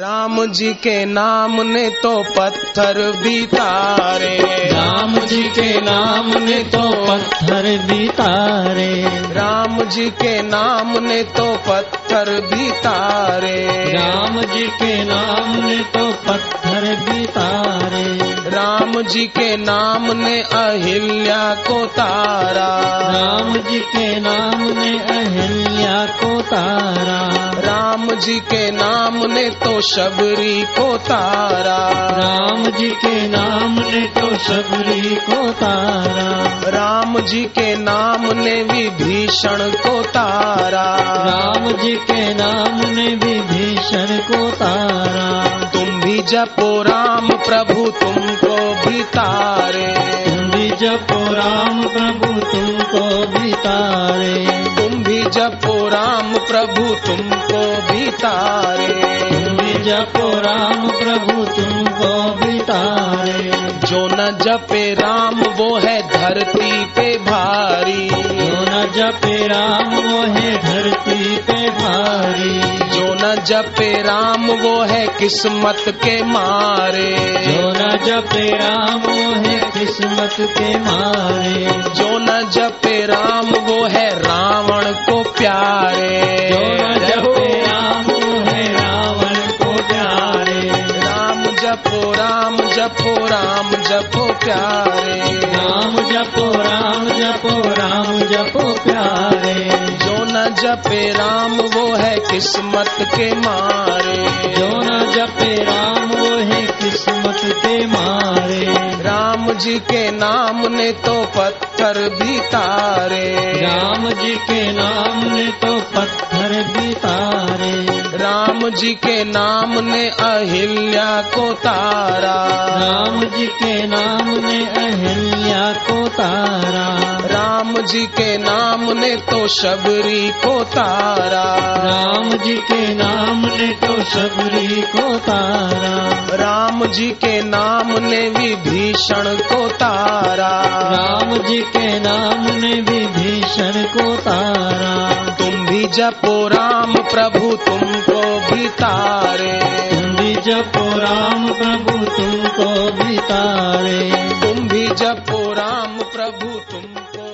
राम जी के नाम ने तो पत्थर भी तारे। राम जी के नाम ने तो पत्थर भी तारे। राम जी के नाम ने तो पत्थर भी तारे। राम जी के नाम ने तो पत्थर भी तारे। राम जी के नाम ने अहिल्या को तारा। राम जी के नाम ने अहिल्या को तारा। जी के नाम ने तो शबरी को तारा। राम जी के नाम ने तो शबरी को तारा। राम जी के नाम ने विभीषण को तारा। राम जी के नाम ने विभीषण को तारा। तुम भी जपो राम प्रभु तुमको भी तारे। तुम भी जपो राम प्रभु तुमको भी तारे। जपो राम प्रभु तुमको भी तारे। जपो राम प्रभु तुमको भी तारे। जो न जपे राम वो है धरती पे भारी। जो न जपे राम वो है धरती पे भारी। जपे राम वो है किस्मत के मारे। जो न जपे राम वो है किस्मत के मारे। जो न जपे राम वो है रावण को प्यारे। जो न जपे राम वो है रावण को प्यारे। राम जपो राम जपो राम जपो प्यारे। राम राम जपे राम वो है किस्मत के मारे। जो न जपे राम वो है किस्मत के मारे। राम जी के नाम ने तो पत्थर भी तारे। राम जी के नाम ने तो पत्थर भी तारे। राम जी के नाम ने अहिल्या को तारा। राम जी के नाम ने अहिल्या को तारा। राम जी के नाम ने तो शबरी को तारा। राम जी के नाम ने तो शबरी को तारा। राम जी के नाम ने विभीषण को तारा। राम जी के नाम ने विभीषण को तारा। तुम भी जपो राम प्रभु तुमको भी तारे। तुम भी जपो राम प्रभु तुमको भी तारे। तुम भी जपो राम प्रभु तुमको